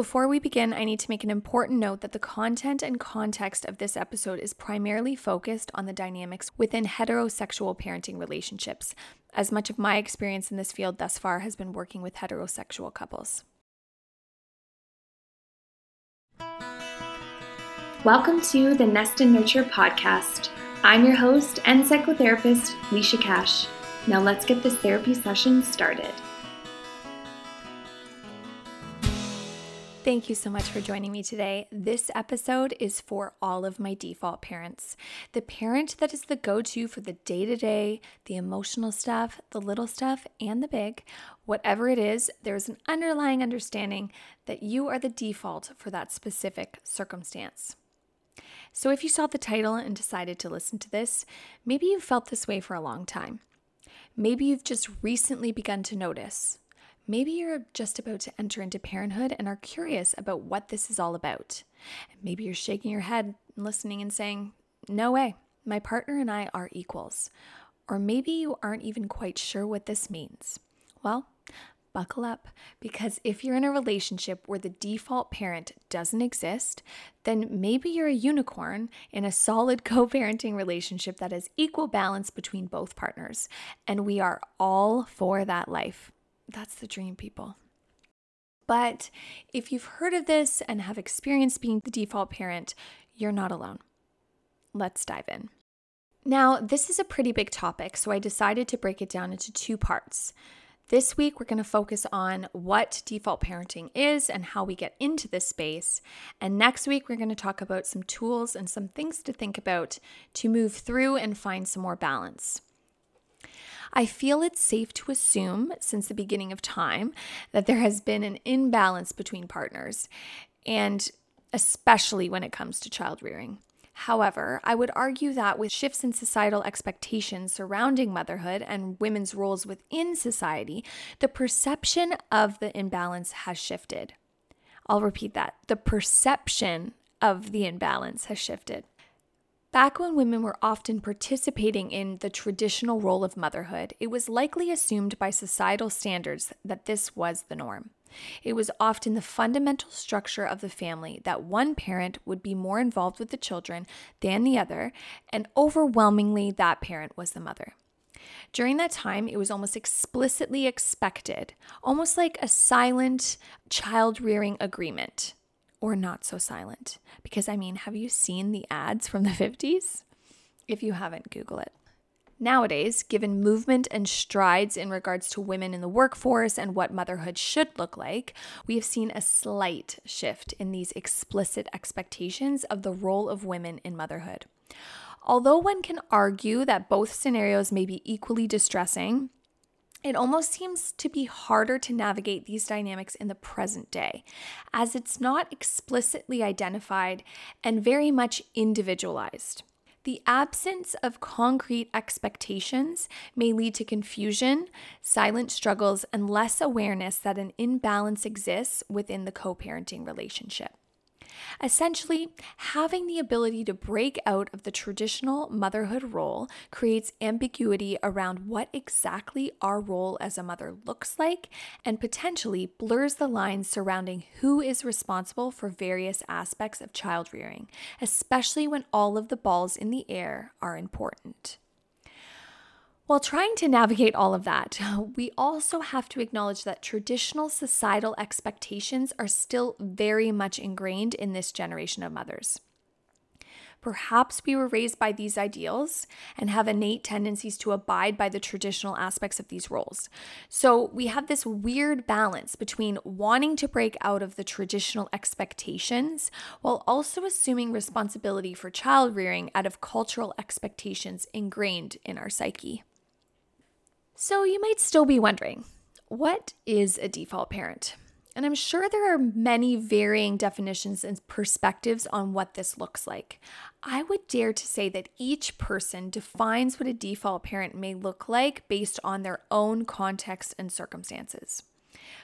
Before we begin, I need to make an important note that the content and context of this episode is primarily focused on the dynamics within heterosexual parenting relationships, as much of my experience in this field thus far has been working with heterosexual couples. Welcome to the Nest and Nurture podcast. I'm your host and psychotherapist, Lisha Cash. Now let's get this therapy session started. Thank you so much for joining me today. This episode is for all of my default parents. The parent that is the go to for the day to day, the emotional stuff, the little stuff, and the big. Whatever it is, there's an underlying understanding that you are the default for that specific circumstance. So, if you saw the title and decided to listen to this, maybe you've felt this way for a long time. Maybe you've just recently begun to notice Maybe you're just about to enter into parenthood and are curious about what this is all about. Maybe you're shaking your head, listening, and saying, No way, my partner and I are equals. Or maybe you aren't even quite sure what this means. Well, buckle up because if you're in a relationship where the default parent doesn't exist, then maybe you're a unicorn in a solid co parenting relationship that has equal balance between both partners. And we are all for that life. That's the dream, people. But if you've heard of this and have experienced being the default parent, you're not alone. Let's dive in. Now, this is a pretty big topic, so I decided to break it down into two parts. This week, we're going to focus on what default parenting is and how we get into this space. And next week, we're going to talk about some tools and some things to think about to move through and find some more balance. I feel it's safe to assume since the beginning of time that there has been an imbalance between partners, and especially when it comes to child rearing. However, I would argue that with shifts in societal expectations surrounding motherhood and women's roles within society, the perception of the imbalance has shifted. I'll repeat that the perception of the imbalance has shifted. Back when women were often participating in the traditional role of motherhood, it was likely assumed by societal standards that this was the norm. It was often the fundamental structure of the family that one parent would be more involved with the children than the other, and overwhelmingly that parent was the mother. During that time, it was almost explicitly expected, almost like a silent child rearing agreement or not so silent. Because I mean, have you seen the ads from the 50s? If you haven't, Google it. Nowadays, given movement and strides in regards to women in the workforce and what motherhood should look like, we have seen a slight shift in these explicit expectations of the role of women in motherhood. Although one can argue that both scenarios may be equally distressing, it almost seems to be harder to navigate these dynamics in the present day, as it's not explicitly identified and very much individualized. The absence of concrete expectations may lead to confusion, silent struggles, and less awareness that an imbalance exists within the co parenting relationship. Essentially, having the ability to break out of the traditional motherhood role creates ambiguity around what exactly our role as a mother looks like and potentially blurs the lines surrounding who is responsible for various aspects of child rearing, especially when all of the balls in the air are important. While trying to navigate all of that, we also have to acknowledge that traditional societal expectations are still very much ingrained in this generation of mothers. Perhaps we were raised by these ideals and have innate tendencies to abide by the traditional aspects of these roles. So we have this weird balance between wanting to break out of the traditional expectations while also assuming responsibility for child rearing out of cultural expectations ingrained in our psyche. So you might still be wondering what is a default parent? And I'm sure there are many varying definitions and perspectives on what this looks like. I would dare to say that each person defines what a default parent may look like based on their own context and circumstances.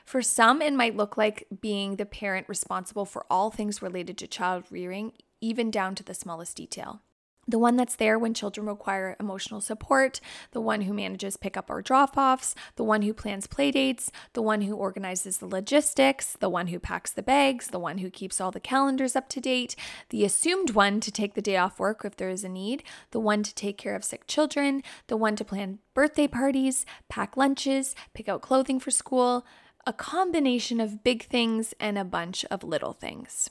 For some, it might look like being the parent responsible for all things related to child rearing, even down to the smallest detail. The one that's there when children require emotional support, the one who manages pickup or drop offs, the one who plans play dates, the one who organizes the logistics, the one who packs the bags, the one who keeps all the calendars up to date, the assumed one to take the day off work if there is a need, the one to take care of sick children, the one to plan birthday parties, pack lunches, pick out clothing for school, a combination of big things and a bunch of little things.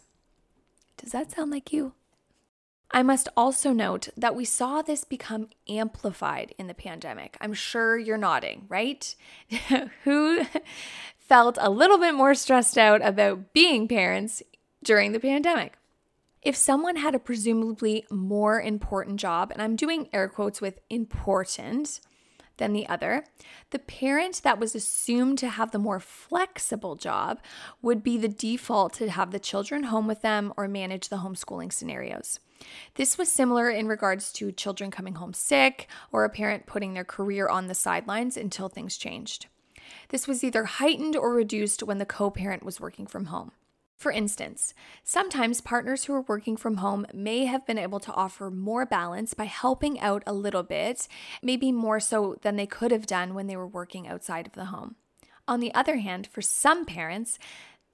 Does that sound like you? I must also note that we saw this become amplified in the pandemic. I'm sure you're nodding, right? Who felt a little bit more stressed out about being parents during the pandemic? If someone had a presumably more important job, and I'm doing air quotes with important, than the other, the parent that was assumed to have the more flexible job would be the default to have the children home with them or manage the homeschooling scenarios. This was similar in regards to children coming home sick or a parent putting their career on the sidelines until things changed. This was either heightened or reduced when the co parent was working from home. For instance, sometimes partners who are working from home may have been able to offer more balance by helping out a little bit, maybe more so than they could have done when they were working outside of the home. On the other hand, for some parents,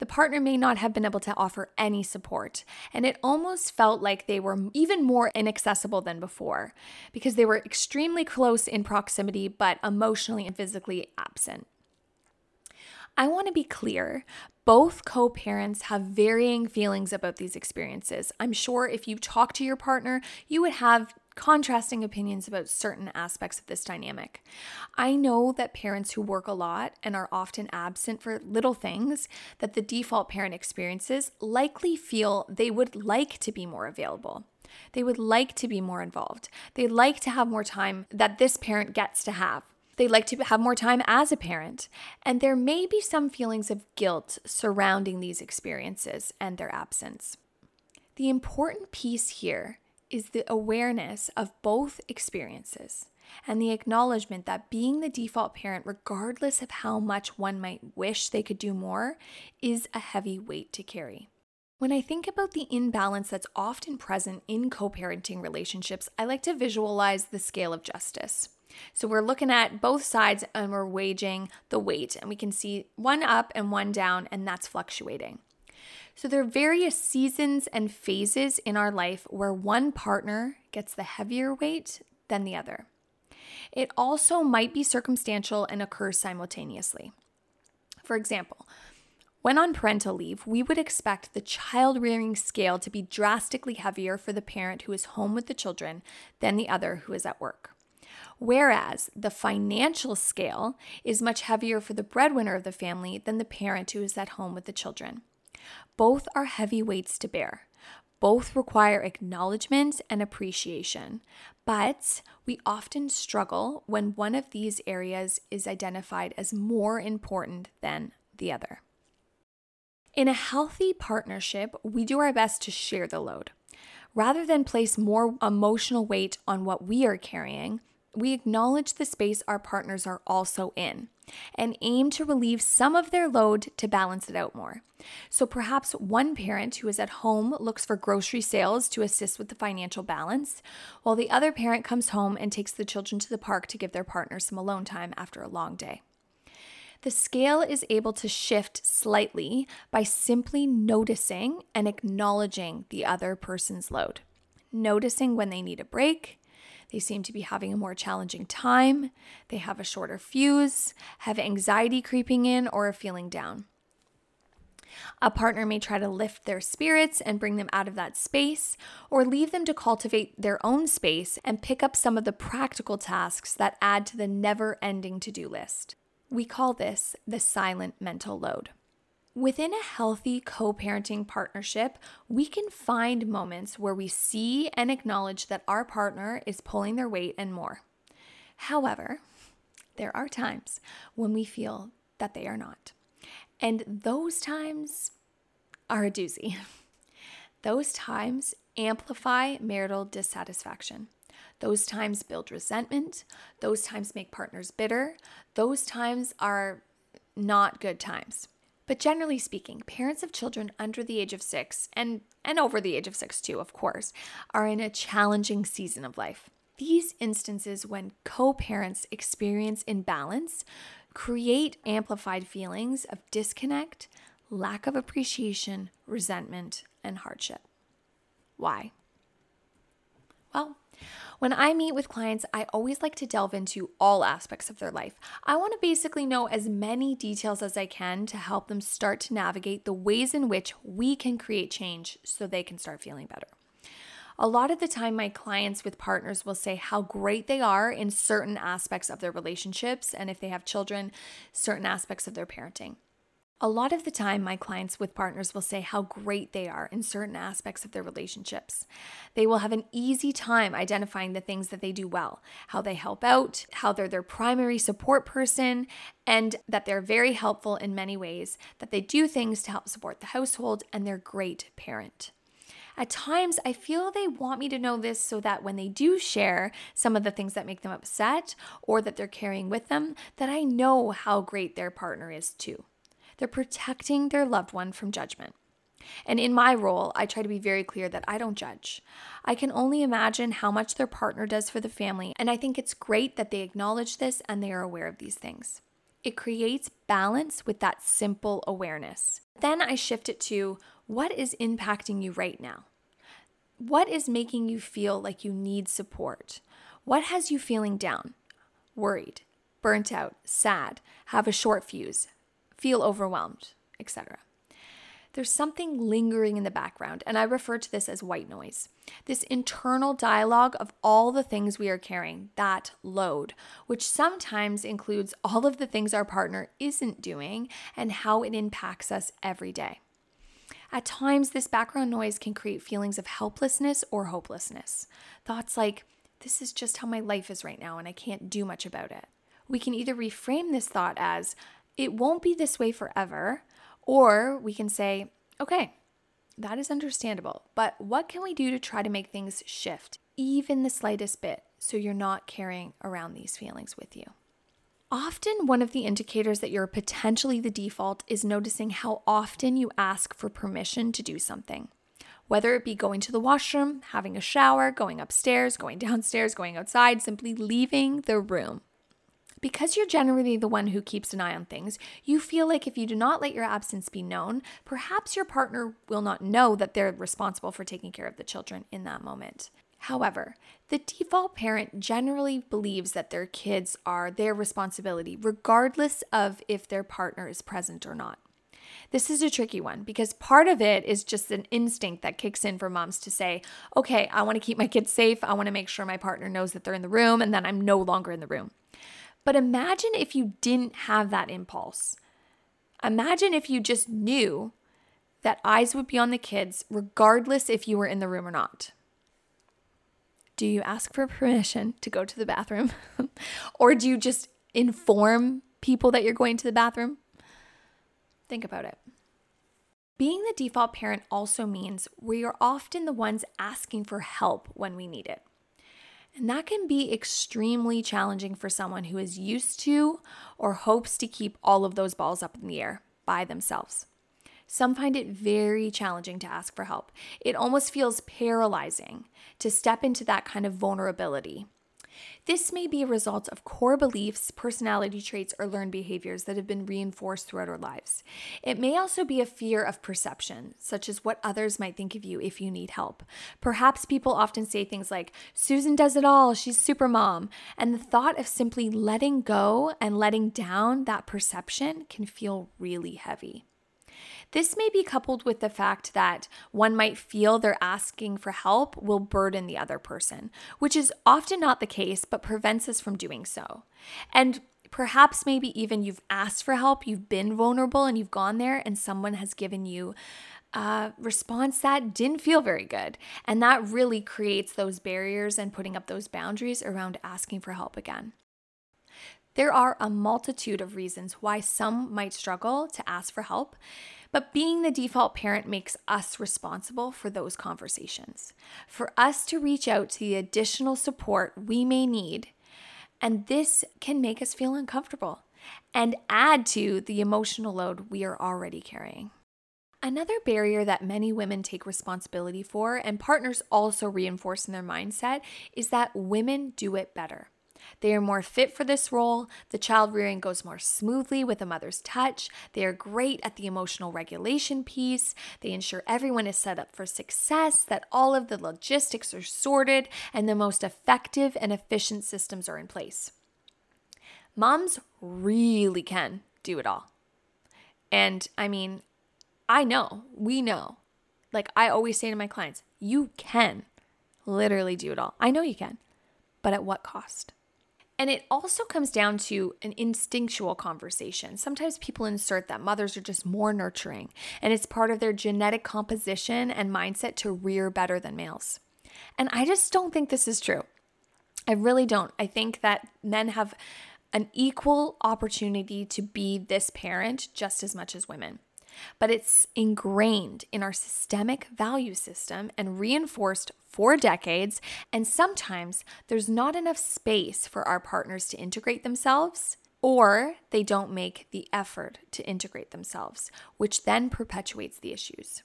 the partner may not have been able to offer any support, and it almost felt like they were even more inaccessible than before because they were extremely close in proximity but emotionally and physically absent. I want to be clear. Both co parents have varying feelings about these experiences. I'm sure if you talk to your partner, you would have contrasting opinions about certain aspects of this dynamic. I know that parents who work a lot and are often absent for little things that the default parent experiences likely feel they would like to be more available. They would like to be more involved. They'd like to have more time that this parent gets to have. They like to have more time as a parent. And there may be some feelings of guilt surrounding these experiences and their absence. The important piece here is the awareness of both experiences and the acknowledgement that being the default parent, regardless of how much one might wish they could do more, is a heavy weight to carry. When I think about the imbalance that's often present in co parenting relationships, I like to visualize the scale of justice. So we're looking at both sides and we're waging the weight, and we can see one up and one down, and that's fluctuating. So, there are various seasons and phases in our life where one partner gets the heavier weight than the other. It also might be circumstantial and occurs simultaneously. For example, when on parental leave, we would expect the child rearing scale to be drastically heavier for the parent who is home with the children than the other who is at work. Whereas the financial scale is much heavier for the breadwinner of the family than the parent who is at home with the children. Both are heavy weights to bear. Both require acknowledgement and appreciation, but we often struggle when one of these areas is identified as more important than the other. In a healthy partnership, we do our best to share the load. Rather than place more emotional weight on what we are carrying, we acknowledge the space our partners are also in and aim to relieve some of their load to balance it out more. So perhaps one parent who is at home looks for grocery sales to assist with the financial balance, while the other parent comes home and takes the children to the park to give their partner some alone time after a long day. The scale is able to shift slightly by simply noticing and acknowledging the other person's load. Noticing when they need a break, they seem to be having a more challenging time. They have a shorter fuse, have anxiety creeping in, or are feeling down. A partner may try to lift their spirits and bring them out of that space, or leave them to cultivate their own space and pick up some of the practical tasks that add to the never ending to do list. We call this the silent mental load. Within a healthy co parenting partnership, we can find moments where we see and acknowledge that our partner is pulling their weight and more. However, there are times when we feel that they are not. And those times are a doozy. Those times amplify marital dissatisfaction. Those times build resentment. Those times make partners bitter. Those times are not good times. But generally speaking, parents of children under the age of six, and and over the age of six, too, of course, are in a challenging season of life. These instances, when co parents experience imbalance, create amplified feelings of disconnect, lack of appreciation, resentment, and hardship. Why? Well, when I meet with clients, I always like to delve into all aspects of their life. I want to basically know as many details as I can to help them start to navigate the ways in which we can create change so they can start feeling better. A lot of the time, my clients with partners will say how great they are in certain aspects of their relationships, and if they have children, certain aspects of their parenting. A lot of the time, my clients with partners will say how great they are in certain aspects of their relationships. They will have an easy time identifying the things that they do well, how they help out, how they're their primary support person, and that they're very helpful in many ways, that they do things to help support the household, and they're great parent. At times, I feel they want me to know this so that when they do share some of the things that make them upset or that they're carrying with them, that I know how great their partner is too. They're protecting their loved one from judgment. And in my role, I try to be very clear that I don't judge. I can only imagine how much their partner does for the family, and I think it's great that they acknowledge this and they are aware of these things. It creates balance with that simple awareness. Then I shift it to what is impacting you right now? What is making you feel like you need support? What has you feeling down, worried, burnt out, sad, have a short fuse, feel overwhelmed, etc. There's something lingering in the background, and I refer to this as white noise. This internal dialogue of all the things we are carrying, that load, which sometimes includes all of the things our partner isn't doing and how it impacts us every day. At times, this background noise can create feelings of helplessness or hopelessness. Thoughts like, this is just how my life is right now and I can't do much about it. We can either reframe this thought as, it won't be this way forever. Or we can say, okay, that is understandable, but what can we do to try to make things shift, even the slightest bit, so you're not carrying around these feelings with you? Often, one of the indicators that you're potentially the default is noticing how often you ask for permission to do something. Whether it be going to the washroom, having a shower, going upstairs, going downstairs, going outside, simply leaving the room. Because you're generally the one who keeps an eye on things, you feel like if you do not let your absence be known, perhaps your partner will not know that they're responsible for taking care of the children in that moment. However, the default parent generally believes that their kids are their responsibility, regardless of if their partner is present or not. This is a tricky one because part of it is just an instinct that kicks in for moms to say, okay, I want to keep my kids safe. I want to make sure my partner knows that they're in the room and then I'm no longer in the room. But imagine if you didn't have that impulse. Imagine if you just knew that eyes would be on the kids regardless if you were in the room or not. Do you ask for permission to go to the bathroom? or do you just inform people that you're going to the bathroom? Think about it. Being the default parent also means we are often the ones asking for help when we need it. And that can be extremely challenging for someone who is used to or hopes to keep all of those balls up in the air by themselves. Some find it very challenging to ask for help. It almost feels paralyzing to step into that kind of vulnerability. This may be a result of core beliefs, personality traits, or learned behaviors that have been reinforced throughout our lives. It may also be a fear of perception, such as what others might think of you if you need help. Perhaps people often say things like, Susan does it all, she's super mom. And the thought of simply letting go and letting down that perception can feel really heavy. This may be coupled with the fact that one might feel they're asking for help will burden the other person, which is often not the case, but prevents us from doing so. And perhaps maybe even you've asked for help, you've been vulnerable, and you've gone there, and someone has given you a response that didn't feel very good. And that really creates those barriers and putting up those boundaries around asking for help again. There are a multitude of reasons why some might struggle to ask for help, but being the default parent makes us responsible for those conversations, for us to reach out to the additional support we may need. And this can make us feel uncomfortable and add to the emotional load we are already carrying. Another barrier that many women take responsibility for, and partners also reinforce in their mindset, is that women do it better. They are more fit for this role. The child rearing goes more smoothly with a mother's touch. They are great at the emotional regulation piece. They ensure everyone is set up for success, that all of the logistics are sorted, and the most effective and efficient systems are in place. Moms really can do it all. And I mean, I know, we know. Like I always say to my clients, you can literally do it all. I know you can, but at what cost? And it also comes down to an instinctual conversation. Sometimes people insert that mothers are just more nurturing, and it's part of their genetic composition and mindset to rear better than males. And I just don't think this is true. I really don't. I think that men have an equal opportunity to be this parent just as much as women but it's ingrained in our systemic value system and reinforced for decades. And sometimes there's not enough space for our partners to integrate themselves, or they don't make the effort to integrate themselves, which then perpetuates the issues.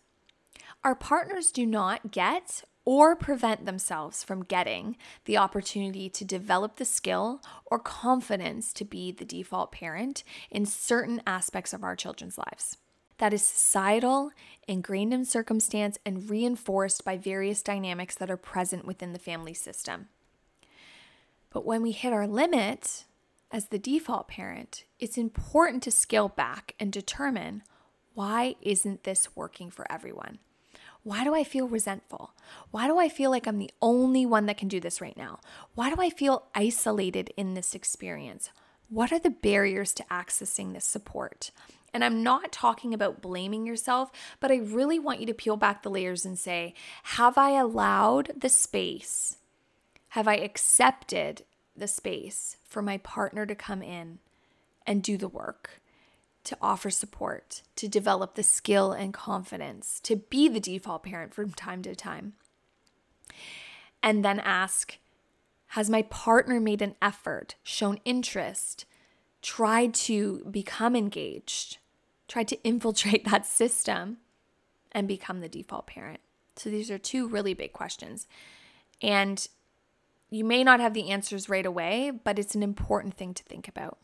Our partners do not get or prevent themselves from getting the opportunity to develop the skill or confidence to be the default parent in certain aspects of our children's lives that is societal, ingrained in circumstance, and reinforced by various dynamics that are present within the family system. But when we hit our limit as the default parent, it's important to scale back and determine why isn't this working for everyone? Why do I feel resentful? Why do I feel like I'm the only one that can do this right now? Why do I feel isolated in this experience? What are the barriers to accessing this support? And I'm not talking about blaming yourself, but I really want you to peel back the layers and say, have I allowed the space? Have I accepted the space for my partner to come in and do the work? To offer support, to develop the skill and confidence, to be the default parent from time to time. And then ask Has my partner made an effort, shown interest, tried to become engaged, tried to infiltrate that system and become the default parent? So these are two really big questions. And you may not have the answers right away, but it's an important thing to think about.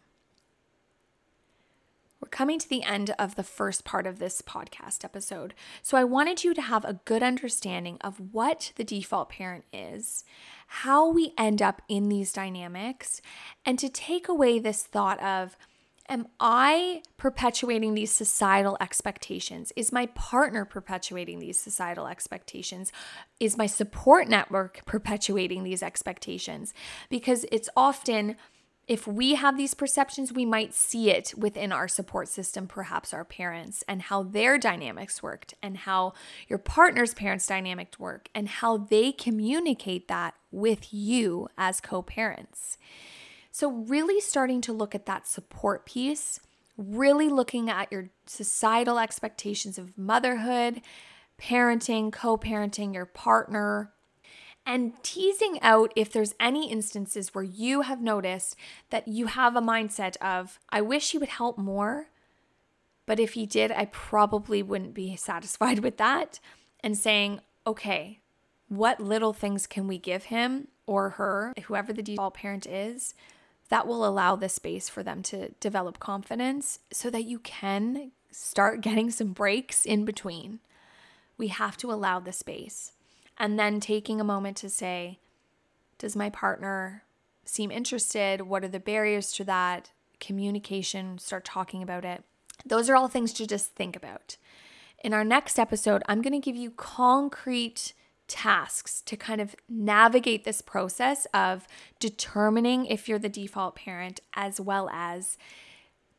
We're coming to the end of the first part of this podcast episode. So I wanted you to have a good understanding of what the default parent is, how we end up in these dynamics, and to take away this thought of, Am I perpetuating these societal expectations? Is my partner perpetuating these societal expectations? Is my support network perpetuating these expectations? Because it's often if we have these perceptions, we might see it within our support system, perhaps our parents, and how their dynamics worked, and how your partner's parents' dynamic work, and how they communicate that with you as co parents. So, really starting to look at that support piece, really looking at your societal expectations of motherhood, parenting, co parenting, your partner, and teasing out if there's any instances where you have noticed that you have a mindset of, I wish he would help more, but if he did, I probably wouldn't be satisfied with that. And saying, okay, what little things can we give him or her, whoever the default parent is, that will allow the space for them to develop confidence so that you can start getting some breaks in between. We have to allow the space and then taking a moment to say, Does my partner seem interested? What are the barriers to that? Communication, start talking about it. Those are all things to just think about. In our next episode, I'm going to give you concrete tasks to kind of navigate this process of determining if you're the default parent, as well as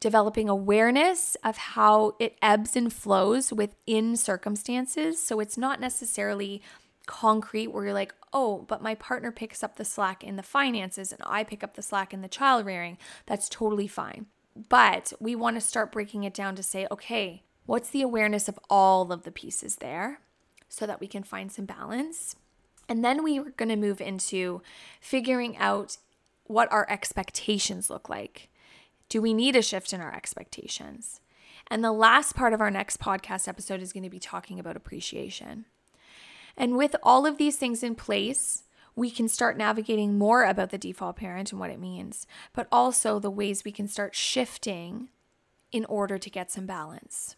developing awareness of how it ebbs and flows within circumstances. So it's not necessarily concrete where you're like, oh, but my partner picks up the slack in the finances and I pick up the slack in the child rearing. That's totally fine. But we want to start breaking it down to say, okay, what's the awareness of all of the pieces there so that we can find some balance? And then we are going to move into figuring out what our expectations look like. Do we need a shift in our expectations? And the last part of our next podcast episode is going to be talking about appreciation. And with all of these things in place, we can start navigating more about the default parent and what it means, but also the ways we can start shifting in order to get some balance.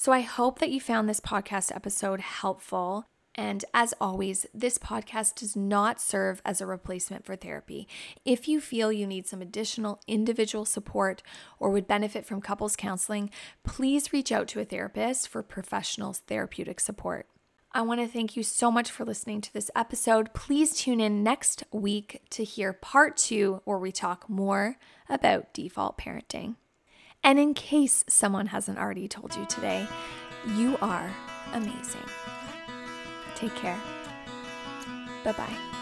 So I hope that you found this podcast episode helpful. And as always, this podcast does not serve as a replacement for therapy. If you feel you need some additional individual support or would benefit from couples counseling, please reach out to a therapist for professional therapeutic support. I want to thank you so much for listening to this episode. Please tune in next week to hear part two, where we talk more about default parenting. And in case someone hasn't already told you today, you are amazing. Take care. Bye bye.